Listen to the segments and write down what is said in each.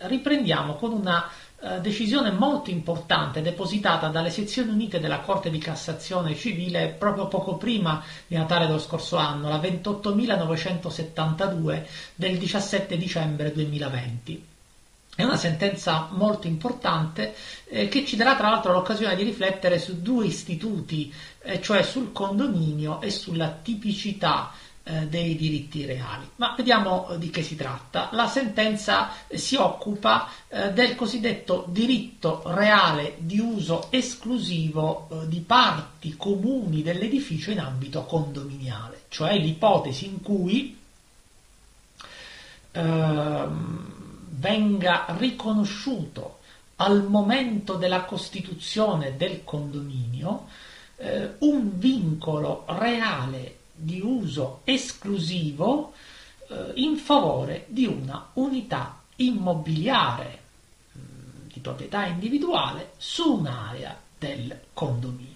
riprendiamo con una eh, decisione molto importante depositata dalle sezioni unite della Corte di Cassazione civile proprio poco prima di Natale dello scorso anno, la 28.972 del 17 dicembre 2020. È una sentenza molto importante eh, che ci darà tra l'altro l'occasione di riflettere su due istituti, eh, cioè sul condominio e sulla tipicità eh, dei diritti reali. Ma vediamo eh, di che si tratta. La sentenza eh, si occupa del cosiddetto diritto reale di uso esclusivo di parti comuni dell'edificio in ambito condominiale, cioè l'ipotesi in cui ehm, venga riconosciuto al momento della costituzione del condominio eh, un vincolo reale di uso esclusivo eh, in favore di una unità immobiliare mm, di proprietà individuale su un'area del condominio.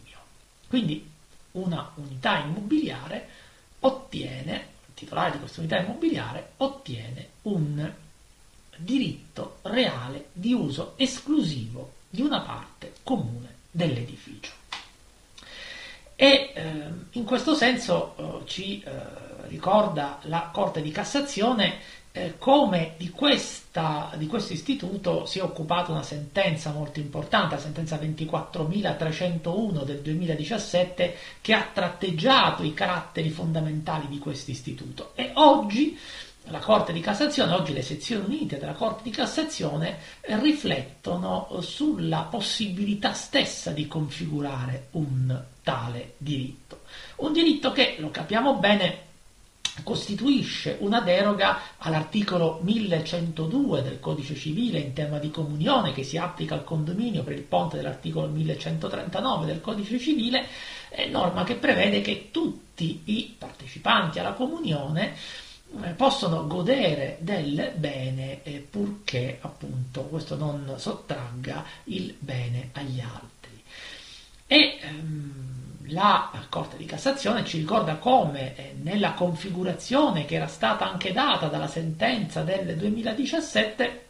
Quindi una unità immobiliare ottiene, il titolare di questa unità immobiliare ottiene un diritto reale di uso esclusivo di una parte comune dell'edificio. E eh, in questo senso eh, ci eh, ricorda la Corte di Cassazione eh, come di, questa, di, questo istituto si è occupata una sentenza molto importante, la sentenza 24.301 del 2017, che ha tratteggiato i caratteri fondamentali di questo istituto. E oggi la Corte di Cassazione, oggi le sezioni unite della Corte di Cassazione eh, riflettono sulla possibilità stessa di configurare un tale diritto. Un diritto che, lo capiamo bene, costituisce una deroga all'articolo 1102 del Codice Civile in tema di comunione che si applica al condominio per il ponte dell'articolo 1139 del Codice Civile, norma che prevede che tutti i partecipanti alla comunione eh, possono godere del bene eh, purché appunto questo non sottragga il bene agli altri. E ehm, la Corte di Cassazione ci ricorda come eh, nella configurazione che era stata anche data dalla sentenza del 2017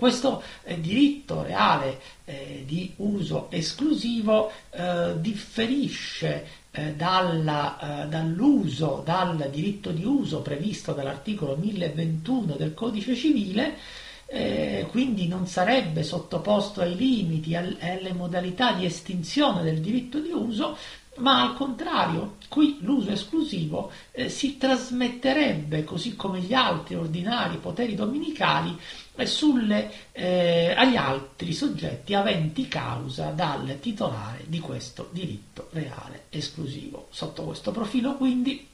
questo eh, diritto reale eh, di uso esclusivo eh, differisce eh, dalla, eh, dall'uso, dal diritto di uso previsto dall'articolo 1021 del Codice Civile, eh, quindi non sarebbe sottoposto ai limiti, al, alle modalità di estinzione del diritto di uso, ma al contrario, qui l'uso esclusivo eh, si trasmetterebbe, così come gli altri ordinari poteri dominicali, sulle, eh, agli altri soggetti aventi causa dal titolare di questo diritto reale esclusivo. Sotto questo profilo, quindi,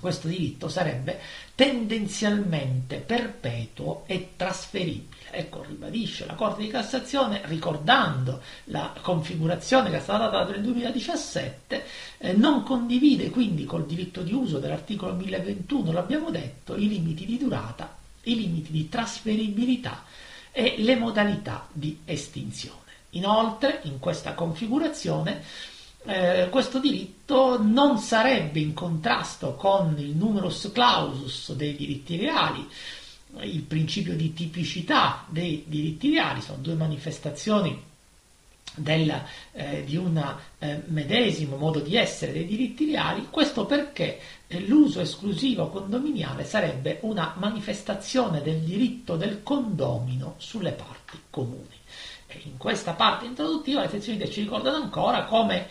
questo diritto sarebbe tendenzialmente perpetuo e trasferibile. Ecco, ribadisce la Corte di Cassazione, ricordando la configurazione che è stata data nel 2017, eh, non condivide quindi col diritto di uso dell'articolo 1021, l'abbiamo detto, i limiti di durata, i limiti di trasferibilità e le modalità di estinzione. Inoltre, in questa configurazione, eh, questo diritto non sarebbe in contrasto con il numerus clausus dei diritti reali, il principio di tipicità dei diritti reali, sono due manifestazioni del, eh, di un eh, medesimo modo di essere dei diritti reali, questo perché eh, l'uso esclusivo condominiale sarebbe una manifestazione del diritto del condomino sulle parti comuni. E in questa parte introduttiva le sezioni ci ricordano ancora come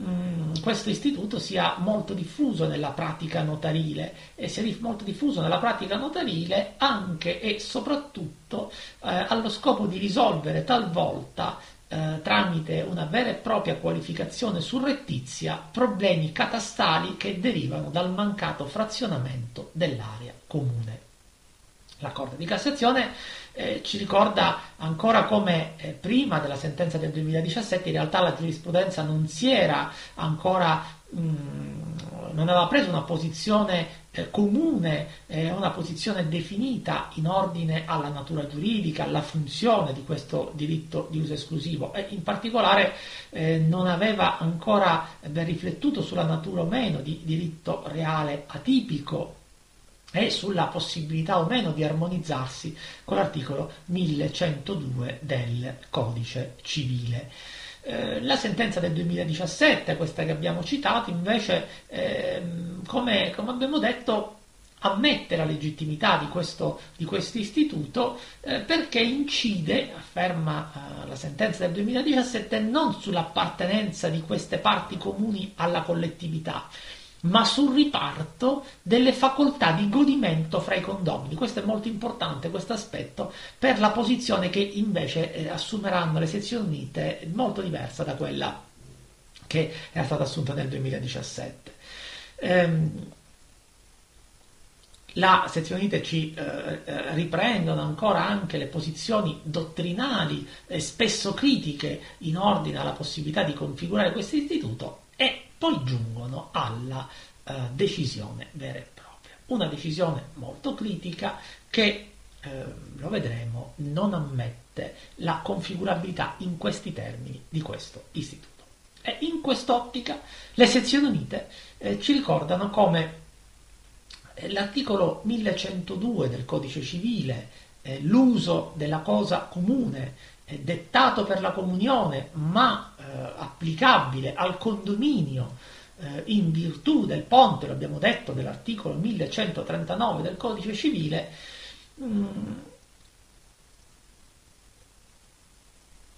Mm, questo istituto sia molto diffuso nella pratica notarile e sia molto diffuso nella pratica notarile anche e soprattutto eh, allo scopo di risolvere talvolta eh, tramite una vera e propria qualificazione surrettizia problemi catastali che derivano dal mancato frazionamento dell'area comune. La Corte di Cassazione eh, ci ricorda ancora come eh, prima della sentenza del 2017 in realtà la giurisprudenza non si era ancora mh, mm, non aveva preso una posizione comune, eh, una posizione definita in ordine alla natura giuridica, alla funzione di questo diritto di uso esclusivo e in particolare eh, non aveva ancora ben riflettuto sulla natura o meno di diritto reale atipico e sulla possibilità o meno di armonizzarsi con l'articolo 1102 del codice civile. Eh, la sentenza del 2017, questa che abbiamo citato, invece, eh, come, come, abbiamo detto, ammette la legittimità di questo, di questo istituto eh, perché incide, afferma eh, la sentenza del 2017, non sull'appartenenza di queste parti comuni alla collettività, ma sul riparto delle facoltà di godimento fra i condomini. Questo è molto importante, questo aspetto, per la posizione che invece eh, assumeranno le sezioni unite, molto diversa da quella che era stata assunta nel 2017. Ehm, la sezione unite ci eh, eh, riprendono ancora anche le posizioni dottrinali e spesso critiche in ordine alla possibilità di configurare questo istituto e poi giungono alla uh, decisione vera e propria. Una decisione molto critica che, eh, lo vedremo, non ammette la configurabilità in questi termini di questo istituto. E in quest'ottica le sezioni unite eh, ci ricordano come eh, l'articolo 1102 del codice civile, eh, l'uso della cosa comune, eh, dettato per la comunione, ma eh, applicabile al condominio eh, in virtù del ponte, lo abbiamo detto, dell'articolo 1139 del codice civile, mh, mm,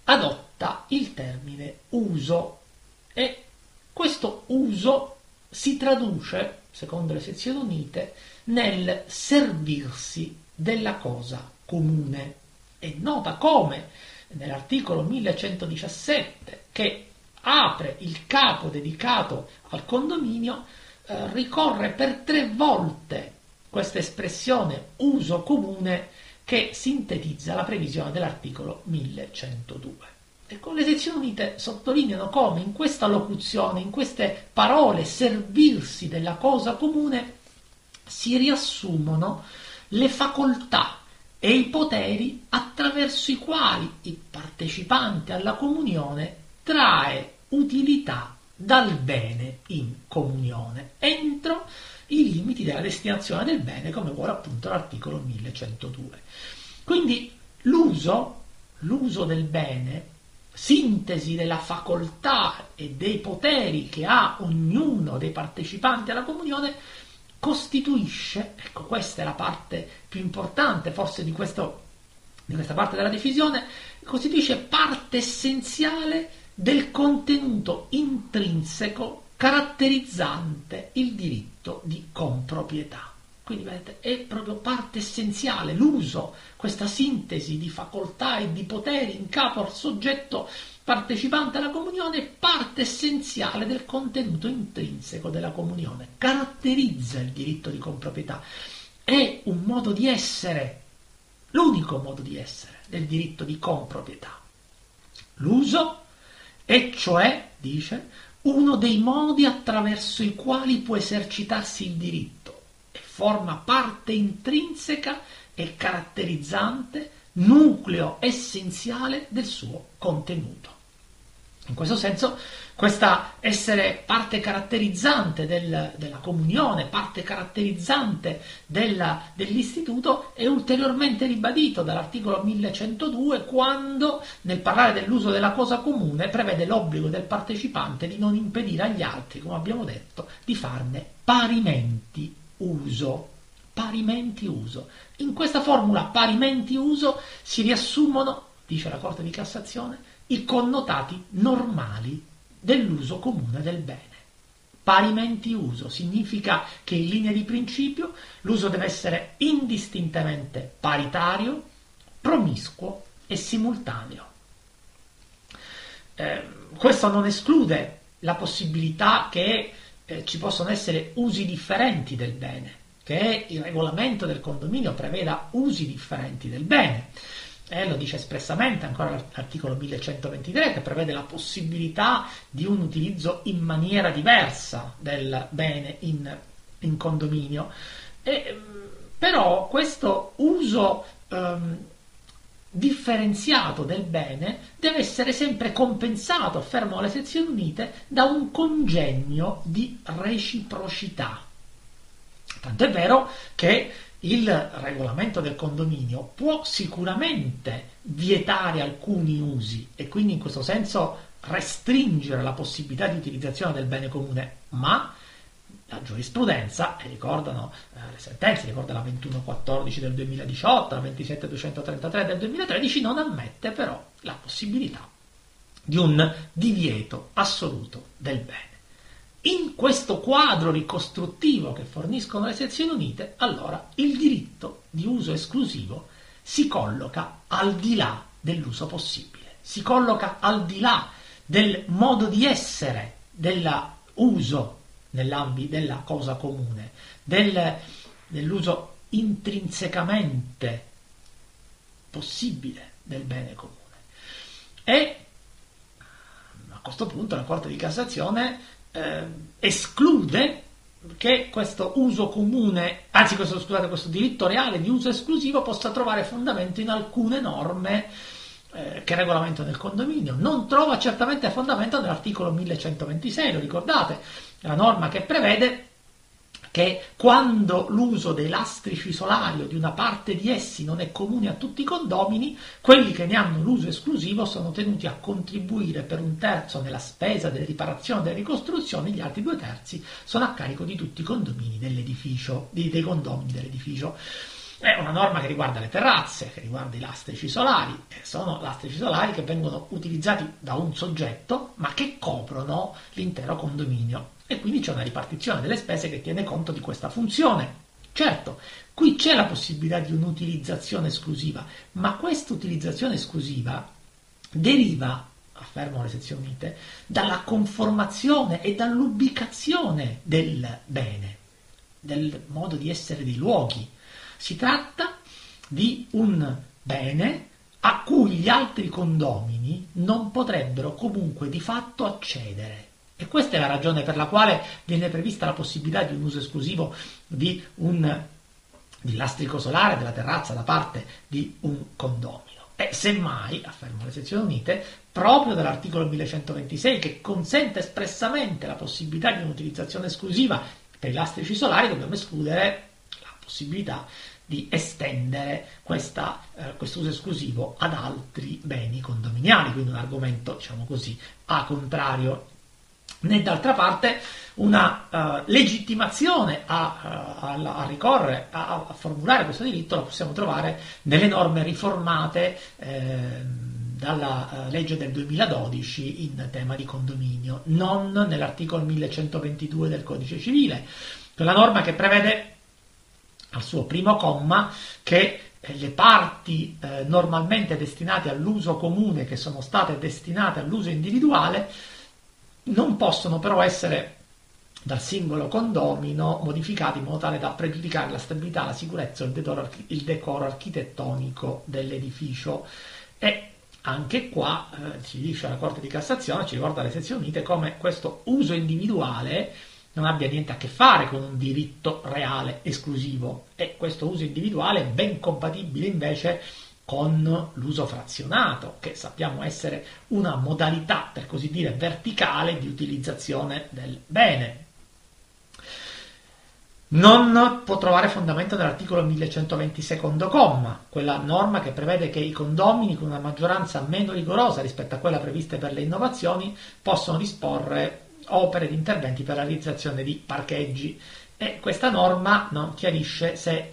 adotta il termine uso e questo uso si traduce, secondo le sezioni unite, nel servirsi della cosa comune. È nota come nell'articolo 1117 che apre il capo dedicato al condominio, eh, ricorre per tre volte questa espressione uso comune che sintetizza la previsione dell'articolo 1102. Ecco, le sezioni unite sottolineano come in questa locuzione, in queste parole, servirsi della cosa comune, si riassumono le facoltà e i poteri attraverso i quali il partecipante alla comunione trae utilità dal bene in comunione, entro i limiti della destinazione del bene, come vuole appunto l'articolo 1102. Quindi l'uso, l'uso del bene, sintesi della facoltà e dei poteri che ha ognuno dei partecipanti alla comunione, costituisce, ecco questa è la parte più importante forse di, questo, di questa parte della decisione, costituisce parte essenziale del contenuto intrinseco caratterizzante il diritto di comproprietà. Quindi vedete, è proprio parte essenziale l'uso, questa sintesi di facoltà e di poteri in capo al soggetto partecipante alla comunione è parte essenziale del contenuto intrinseco della comunione, caratterizza il diritto di comproprietà, è un modo di essere, l'unico modo di essere del diritto di comproprietà. L'uso, e cioè, dice, uno dei modi attraverso i quali può esercitarsi il diritto e forma parte intrinseca e caratterizzante nucleo essenziale del suo contenuto. In questo senso, questa essere parte caratterizzante del, della comunione, parte caratterizzante della, dell'istituto, è ulteriormente ribadito dall'articolo 1102 quando, nel parlare dell'uso della cosa comune, prevede l'obbligo del partecipante di non impedire agli altri, come abbiamo detto, di farne parimenti uso parimenti uso. In questa formula parimenti uso si riassumono, dice la Corte di Cassazione, i connotati normali dell'uso comune del bene. Parimenti uso significa che in linea di principio l'uso deve essere indistintamente paritario, promiscuo e simultaneo. Eh, questo non esclude la possibilità che eh, ci possono essere usi differenti del bene, che il regolamento del condominio preveda usi differenti del bene. E lo dice espressamente ancora l'articolo 1123 che prevede la possibilità di un utilizzo in maniera diversa del bene in, in condominio. E, però questo uso um, differenziato del bene deve essere sempre compensato, affermano le sezioni unite, da un congegno di reciprocità Tant'è vero che il regolamento del condominio può sicuramente vietare alcuni usi e quindi in questo senso restringere la possibilità di utilizzazione del bene comune, ma la giurisprudenza, e ricordano eh, le sentenze, ricorda la 2114 del 2018, la 27233 del 2013, non ammette però la possibilità di un divieto assoluto del bene. In questo quadro ricostruttivo che forniscono le sezioni unite, allora il diritto di uso esclusivo si colloca al di là dell'uso possibile, si colloca al di là del modo di essere dell'uso nell'ambito della cosa comune, del, dell'uso intrinsecamente possibile del bene comune. E a questo punto la Corte di Cassazione eh, esclude che questo uso comune, anzi questo, scusate, questo diritto reale di uso esclusivo possa trovare fondamento in alcune norme eh, che regolamentano il condominio. Non trova certamente fondamento nell'articolo 1126, lo ricordate, la norma che prevede che quando l'uso dei lastrici solari o di una parte di essi non è comune a tutti i condomini, quelli che ne hanno l'uso esclusivo sono tenuti a contribuire per un terzo nella spesa delle riparazioni e delle ricostruzioni, gli altri due terzi sono a carico di tutti i condomini dell'edificio, dei, condomini dell'edificio. È una norma che riguarda le terrazze, che riguarda i lastrici solari, sono lastrici solari che vengono utilizzati da un soggetto ma che coprono l'intero condominio e quindi c'è una ripartizione delle spese che tiene conto di questa funzione. Certo, qui c'è la possibilità di un'utilizzazione esclusiva, ma questa utilizzazione esclusiva deriva, affermano le sezioni unite, dalla conformazione e dall'ubicazione del bene, del modo di essere dei luoghi. Si tratta di un bene a cui gli altri condomini non potrebbero comunque di fatto accedere e questa è la ragione per la quale viene prevista la possibilità di un uso esclusivo di un di lastrico solare della terrazza da parte di un condomino. E semmai, affermano le sezioni unite, proprio dall'articolo 1126 che consente espressamente la possibilità di un'utilizzazione esclusiva per i lastrici solari, dobbiamo escludere la possibilità di estendere eh, questo uso esclusivo ad altri beni condominiali, quindi un argomento, diciamo così, a contrario né d'altra parte una uh, legittimazione a, uh, a, a ricorrere, a, a, formulare questo diritto la possiamo trovare nelle norme riformate eh, dalla legge del 2012 in tema di condominio, non nell'articolo 1122 del codice civile, quella norma che prevede al suo primo comma che le parti eh, normalmente destinate all'uso comune che sono state destinate all'uso individuale non possono però essere dal singolo condomino modificati in modo tale da pregiudicare la stabilità, la sicurezza o il decoro, architettonico dell'edificio. E anche qua eh, ci dice la Corte di Cassazione, ci ricorda le sezioni unite, come questo uso individuale non abbia niente a che fare con un diritto reale esclusivo e questo uso individuale è ben compatibile invece con l'uso frazionato, che sappiamo essere una modalità, per così dire, verticale di utilizzazione del bene. Non può trovare fondamento nell'articolo 1120 secondo comma, quella norma che prevede che i condomini con una maggioranza meno rigorosa rispetto a quella prevista per le innovazioni possono disporre opere di interventi per la realizzazione di parcheggi e questa norma non chiarisce se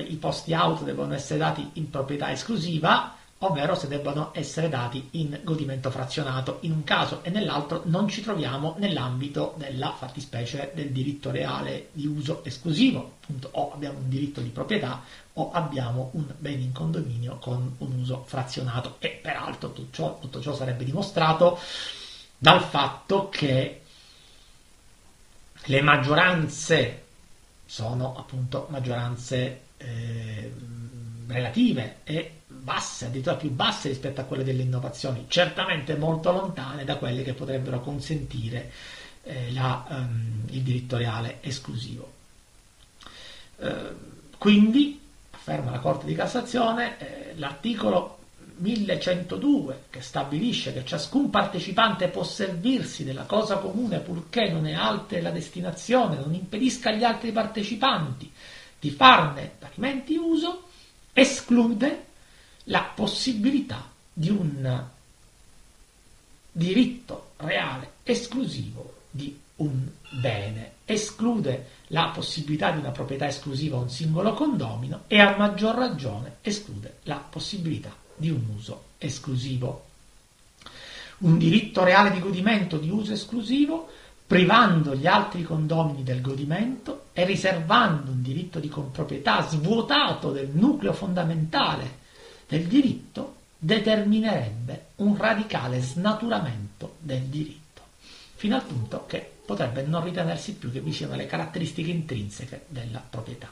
i posti auto devono essere dati in proprietà esclusiva, ovvero se debbano essere dati in godimento frazionato. In un caso e nell'altro non ci troviamo nell'ambito della fattispecie del diritto reale di uso esclusivo. Appunto, o abbiamo un diritto di proprietà o abbiamo un bene in condominio con un uso frazionato. E peraltro tutto ciò, tutto ciò sarebbe dimostrato dal fatto che le maggioranze sono appunto maggioranze eh, relative e basse, addirittura più basse rispetto a quelle delle innovazioni, certamente molto lontane da quelle che potrebbero consentire eh, la, um, il diritto reale esclusivo. Eh, quindi, afferma la Corte di Cassazione, eh, l'articolo 1102 che stabilisce che ciascun partecipante può servirsi della cosa comune purché non ne alteri la destinazione, non impedisca agli altri partecipanti di farne parimenti uso, esclude la possibilità di un diritto reale esclusivo di un bene, esclude la possibilità di una proprietà esclusiva a un singolo condomino e a maggior ragione esclude la possibilità di un uso esclusivo. Un diritto reale di godimento di uso esclusivo privando gli altri condomini del godimento e riservando un diritto di comproprietà svuotato del nucleo fondamentale del diritto, determinerebbe un radicale snaturamento del diritto, fino al punto che potrebbe non ritenersi più che vi siano le caratteristiche intrinseche della proprietà.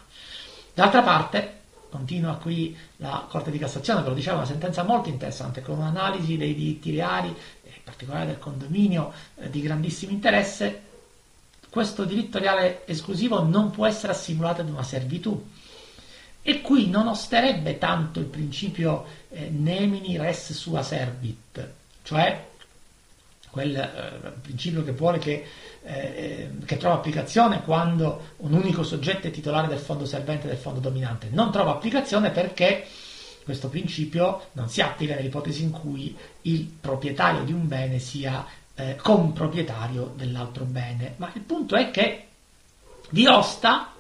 D'altra parte, continua qui la Corte di Cassazione, ve lo diceva, una sentenza molto interessante, con un'analisi dei diritti reali, in particolare del condominio, eh, di grandissimo interesse, questo diritto reale esclusivo non può essere assimulato ad una servitù. E qui non osterebbe tanto il principio eh, nemini res sua servit, cioè quel eh, principio che vuole che, eh, che, trova applicazione quando un unico soggetto è titolare del fondo servente e del fondo dominante. Non trova applicazione perché questo principio non si applica nell'ipotesi in cui il proprietario di un bene sia eh, comproprietario dell'altro bene, ma il punto è che vi osta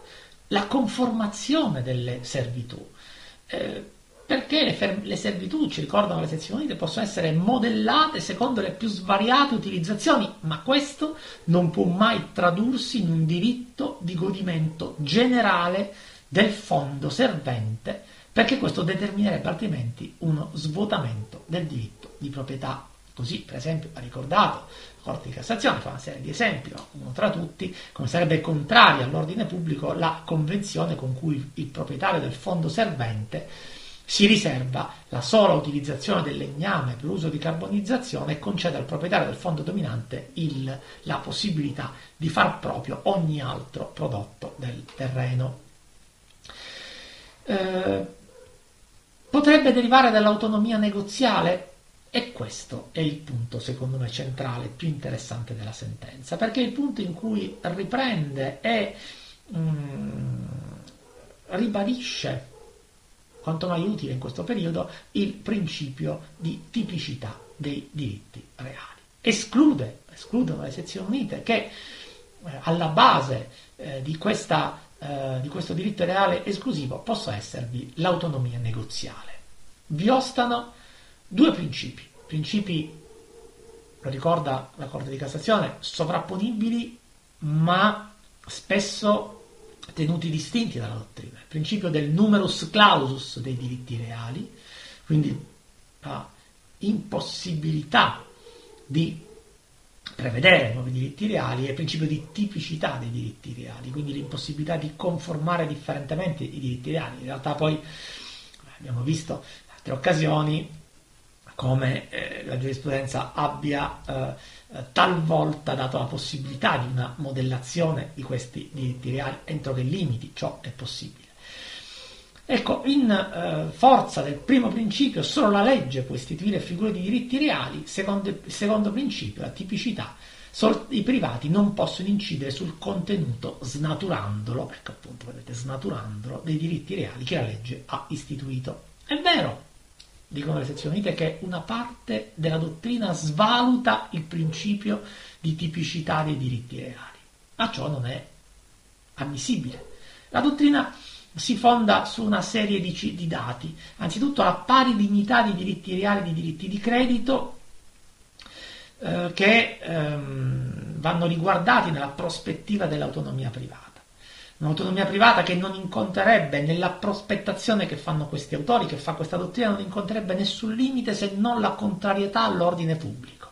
la conformazione delle servitù. Eh, perché le, fer- le servitù, ci ricordano le sezioni unite, possono essere modellate secondo le più svariate utilizzazioni, ma questo non può mai tradursi in un diritto di godimento generale del fondo servente, perché questo determinerebbe altrimenti uno svuotamento del diritto di proprietà. Così, per esempio, ha ricordato la Corte di Cassazione, fa una serie di esempi, uno tra tutti, come sarebbe contraria all'ordine pubblico la convenzione con cui il proprietario del fondo servente si riserva la sola utilizzazione del legname per uso di carbonizzazione e concede al proprietario del fondo dominante il, la possibilità di far proprio ogni altro prodotto del terreno. Eh, potrebbe derivare dall'autonomia negoziale? E questo è il punto, secondo me, centrale, più interessante della sentenza, perché è il punto in cui riprende e mm, ribadisce quanto mai utile in questo periodo, il principio di tipicità dei diritti reali. Esclude, escludono le sezioni unite che eh, alla base eh, di, questa, eh, di questo diritto reale esclusivo possa esservi l'autonomia negoziale. Vi ostano due principi, principi, lo ricorda la Corte di Cassazione, sovrapponibili ma spesso tenuti distinti dalla dottrina. Il principio del numerus clausus dei diritti reali, quindi la impossibilità di prevedere nuovi diritti reali e il principio di tipicità dei diritti reali, quindi l'impossibilità di conformare differentemente i diritti reali. In realtà poi abbiamo visto in altre occasioni come eh, la giurisprudenza abbia eh, talvolta dato la possibilità di una modellazione di questi diritti reali entro che limiti ciò è possibile. Ecco, in eh, forza del primo principio, solo la legge può istituire figure di diritti reali, secondo il secondo principio, la tipicità, sol- i privati non possono incidere sul contenuto snaturandolo, ecco appunto, vedete, snaturandolo dei diritti reali che la legge ha istituito. È vero, dicono le sezioni unite, che una parte della dottrina svaluta il principio di tipicità dei diritti reali, ma ciò non è ammissibile. La dottrina si fonda su una serie di, di dati, anzitutto la pari dignità di diritti reali e di diritti di credito, eh, che ehm, vanno riguardati nella prospettiva dell'autonomia privata un'autonomia privata che non incontrerebbe nella prospettazione che fanno questi autori, che fa questa dottrina, non incontrerebbe nessun limite se non la contrarietà all'ordine pubblico.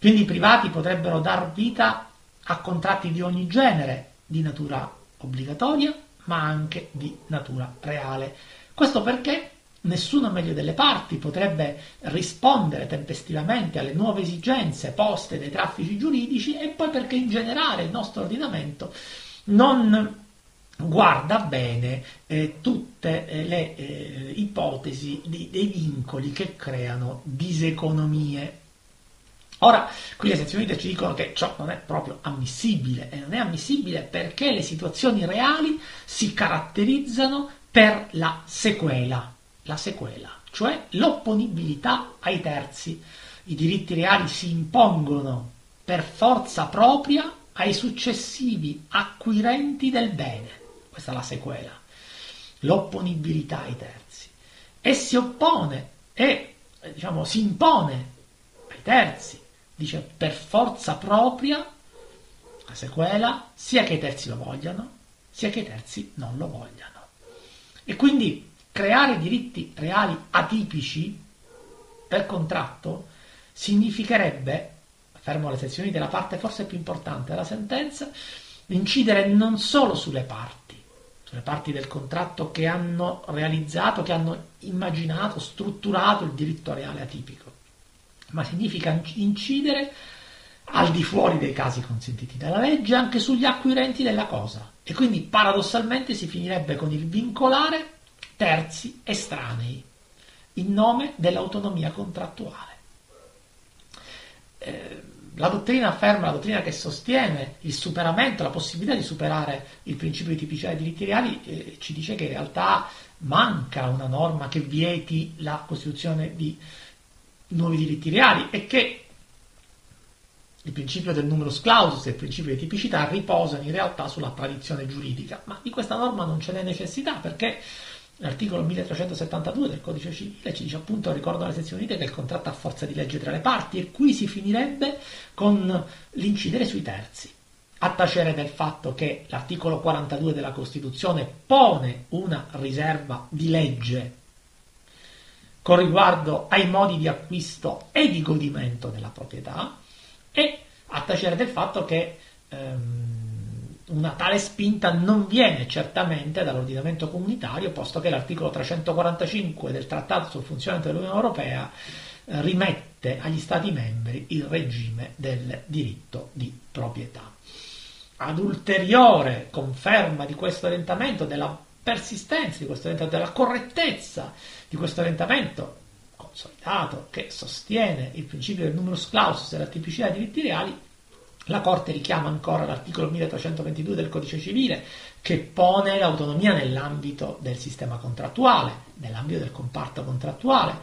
Quindi i privati potrebbero dar vita a contratti di ogni genere, di natura obbligatoria, ma anche di natura reale. Questo perché nessuno meglio delle parti potrebbe rispondere tempestivamente alle nuove esigenze poste dai traffici giuridici e poi perché in generale il nostro ordinamento non guarda bene eh, tutte eh, le eh, ipotesi di, dei vincoli che creano diseconomie. Ora, qui le sezioni unite ci dicono che ciò non è proprio ammissibile e non è ammissibile perché le situazioni reali si caratterizzano per la sequela, la sequela, cioè l'opponibilità ai terzi. I diritti reali si impongono per forza propria ai successivi acquirenti del bene. Questa è la sequela, l'opponibilità ai terzi, e si oppone e diciamo, si impone ai terzi, dice per forza propria la sequela, sia che i terzi lo vogliano, sia che i terzi non lo vogliano. E quindi creare diritti reali atipici per contratto significherebbe, fermo le sezioni della parte forse più importante della sentenza, incidere non solo sulle parti, sulle parti del contratto che hanno realizzato, che hanno immaginato, strutturato il diritto reale atipico, ma significa incidere al di fuori dei casi consentiti dalla legge anche sugli acquirenti della cosa e quindi paradossalmente si finirebbe con il vincolare terzi estranei in nome dell'autonomia contrattuale. Eh, la dottrina afferma, la dottrina che sostiene il superamento, la possibilità di superare il principio di tipicità dei diritti reali, eh, ci dice che in realtà manca una norma che vieti la costituzione di nuovi diritti reali e che il principio del numerus clausus e il principio di tipicità riposano in realtà sulla tradizione giuridica, ma di questa norma non ce n'è necessità perché L'articolo 1372 del codice civile ci dice appunto, ricordo alle sezioni unite, che il contratto ha forza di legge tra le parti e qui si finirebbe con l'incidere sui terzi, a tacere del fatto che l'articolo 42 della Costituzione pone una riserva di legge con riguardo ai modi di acquisto e di godimento della proprietà e a tacere del fatto che ehm, una tale spinta non viene certamente dall'ordinamento comunitario, posto che l'articolo 345 del Trattato sul funzionamento dell'Unione Europea eh, rimette agli Stati membri il regime del diritto di proprietà. Ad ulteriore conferma di questo orientamento, della persistenza di questo orientamento, della correttezza di questo orientamento consolidato che sostiene il principio del numerus clausus e la tipicità dei diritti reali, la Corte richiama ancora l'articolo 1322 del Codice civile che pone l'autonomia nell'ambito del sistema contrattuale, nell'ambito del comparto contrattuale.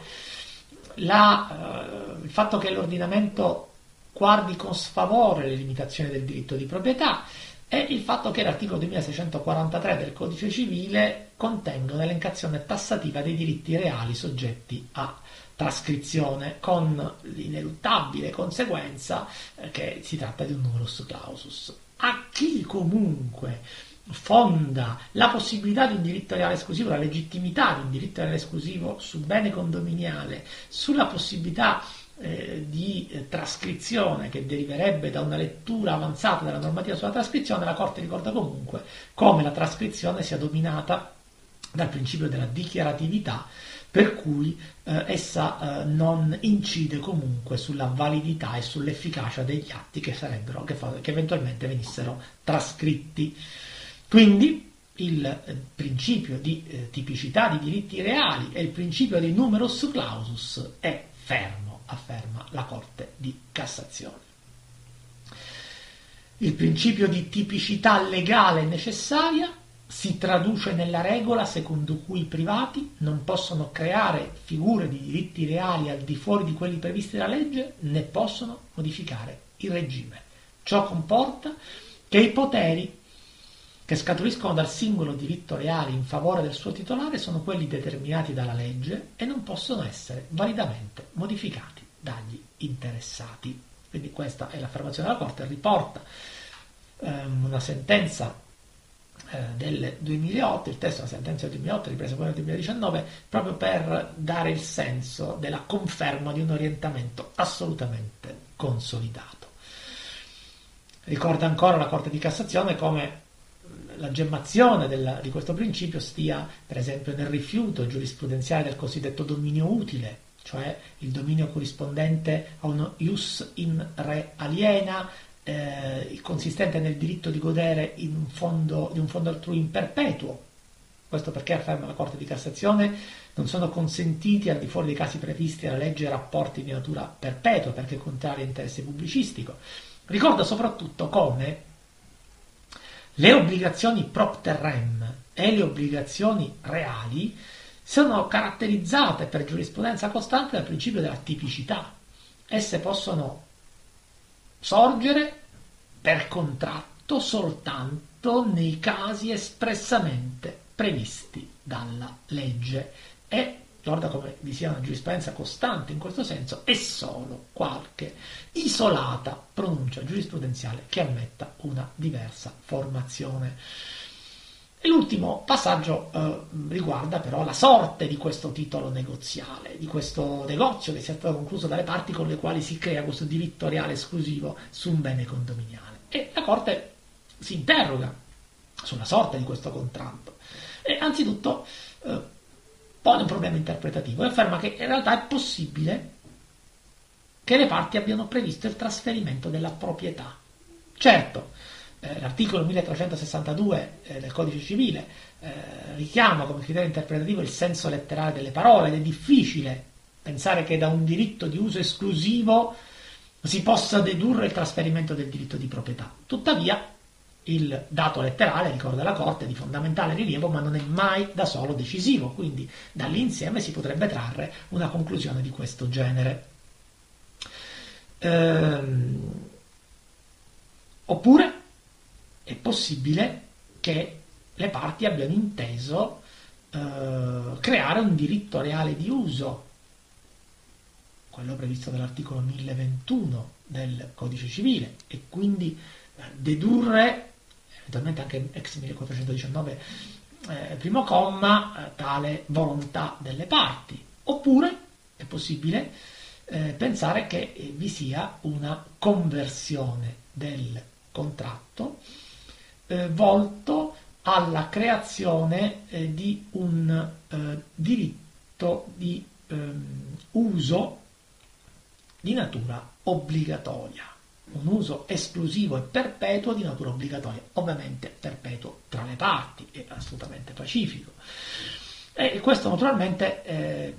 La, eh, il fatto che l'ordinamento guardi con sfavore le limitazioni del diritto di proprietà e il fatto che l'articolo 2643 del Codice civile contenga un'elencazione tassativa dei diritti reali soggetti a trascrizione con l'ineluttabile conseguenza eh, che si tratta di un numerus clausus. A chi comunque fonda la possibilità di un diritto reale esclusivo, la legittimità di un diritto reale esclusivo sul bene condominiale, sulla possibilità eh, di eh, trascrizione che deriverebbe da una lettura avanzata della normativa sulla trascrizione, la Corte ricorda comunque come la trascrizione sia dominata dal principio della dichiaratività per cui eh, essa eh, non incide comunque sulla validità e sull'efficacia degli atti che, sarebbero, che, fa, che eventualmente venissero trascritti. Quindi il eh, principio di tipicità di diritti reali e il principio di numerus clausus è fermo, afferma la Corte di Cassazione. Il principio di tipicità legale necessaria si traduce nella regola secondo cui i privati non possono creare figure di diritti reali al di fuori di quelli previsti dalla legge né possono modificare il regime. Ciò comporta che i poteri che scaturiscono dal singolo diritto reale in favore del suo titolare sono quelli determinati dalla legge e non possono essere validamente modificati dagli interessati. Quindi questa è l'affermazione della Corte, riporta ehm, una sentenza eh, del 2008, il testo della sentenza del 2008 ripresa poi nel 2019, proprio per dare il senso della conferma di un orientamento assolutamente consolidato. Ricorda ancora la Corte di Cassazione come la gemmazione del, di questo principio stia, per esempio, nel rifiuto giurisprudenziale del cosiddetto dominio utile, cioè il dominio corrispondente a uno ius in re aliena eh, consistente nel diritto di godere un fondo, di un fondo altrui in perpetuo. Questo perché afferma la Corte di Cassazione non sono consentiti al di fuori dei casi previsti alla legge rapporti di natura perpetua perché contrari all'interesse pubblicistico. Ricorda soprattutto come le obbligazioni propter rem e le obbligazioni reali sono caratterizzate per giurisprudenza costante dal principio della tipicità. Esse possono sorgere per contratto soltanto nei casi espressamente previsti dalla legge e ricorda come vi sia una giurisprudenza costante in questo senso e solo qualche isolata pronuncia giurisprudenziale che ammetta una diversa formazione. E l'ultimo passaggio eh, riguarda però la sorte di questo titolo negoziale, di questo negozio che sia stato concluso dalle parti con le quali si crea questo diritto reale esclusivo su un bene condominiale. E la Corte si interroga sulla sorte di questo contratto e anzitutto eh, pone un problema interpretativo e afferma che in realtà è possibile che le parti abbiano previsto il trasferimento della proprietà. Certo, eh, l'articolo 1362 eh, del codice civile eh, richiama come criterio interpretativo il senso letterale delle parole ed è difficile pensare che da un diritto di uso esclusivo si possa dedurre il trasferimento del diritto di proprietà. Tuttavia, il dato letterale, ricorda la Corte, è di fondamentale rilievo, ma non è mai da solo decisivo, quindi dall'insieme si potrebbe trarre una conclusione di questo genere. Ehm, oppure è possibile che le parti abbiano inteso eh, creare un diritto reale di uso, quello previsto dall'articolo 1021 del codice civile, e quindi eh, dedurre, eventualmente anche ex 1419 eh, primo comma, eh, tale volontà delle parti. Oppure è possibile eh, pensare che vi sia una conversione del contratto eh, volto alla creazione eh, di un eh, diritto di ehm, uso di natura obbligatoria, un uso esclusivo e perpetuo di natura obbligatoria, ovviamente perpetuo tra le parti e assolutamente pacifico. E questo naturalmente, eh,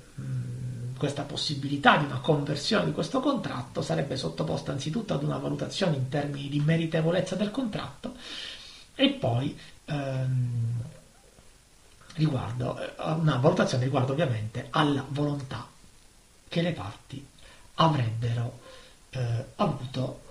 questa possibilità di una conversione di questo contratto sarebbe sottoposta anzitutto ad una valutazione in termini di meritevolezza del contratto e poi ehm, riguardo, eh, una valutazione riguardo ovviamente alla volontà che le parti avrebbero eh, avuto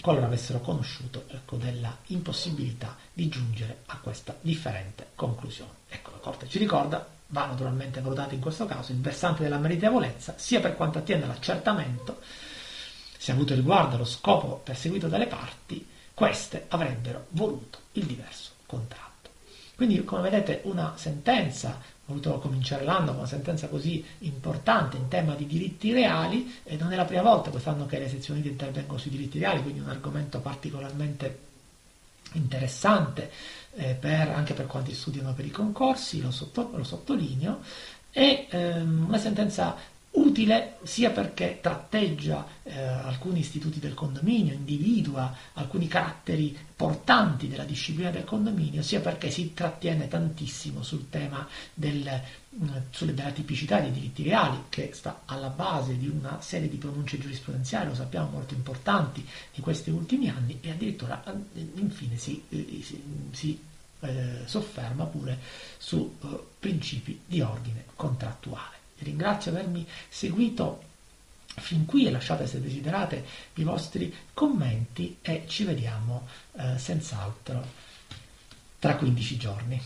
qualora avessero conosciuto ecco, della impossibilità di giungere a questa differente conclusione. Ecco, la Corte ci ricorda, va naturalmente valutato in questo caso il versante della meritevolezza, sia per quanto attiene all'accertamento, se avuto riguardo allo scopo perseguito dalle parti, queste avrebbero voluto il diverso contratto. Quindi, come vedete, una sentenza, voluto cominciare l'anno con una sentenza così importante in tema di diritti reali, e non è la prima volta quest'anno che le sezioni di intervengono sui diritti reali, quindi un argomento particolarmente interessante eh, per, anche per quanti studiano per i concorsi, lo, sotto, lo sottolineo, e ehm, una sentenza utile sia perché tratteggia eh, alcuni istituti del condominio, individua alcuni caratteri portanti della disciplina del condominio, sia perché si trattiene tantissimo sul tema del, mh, sulle, della tipicità dei diritti reali, che sta alla base di una serie di pronunce giurisprudenziali, lo sappiamo, molto importanti di questi ultimi anni, e addirittura eh, infine si, eh, si, si eh, sofferma pure su eh, principi di ordine contrattuale. Ringrazio di avermi seguito fin qui e lasciate se desiderate i vostri commenti e ci vediamo eh, senz'altro tra 15 giorni.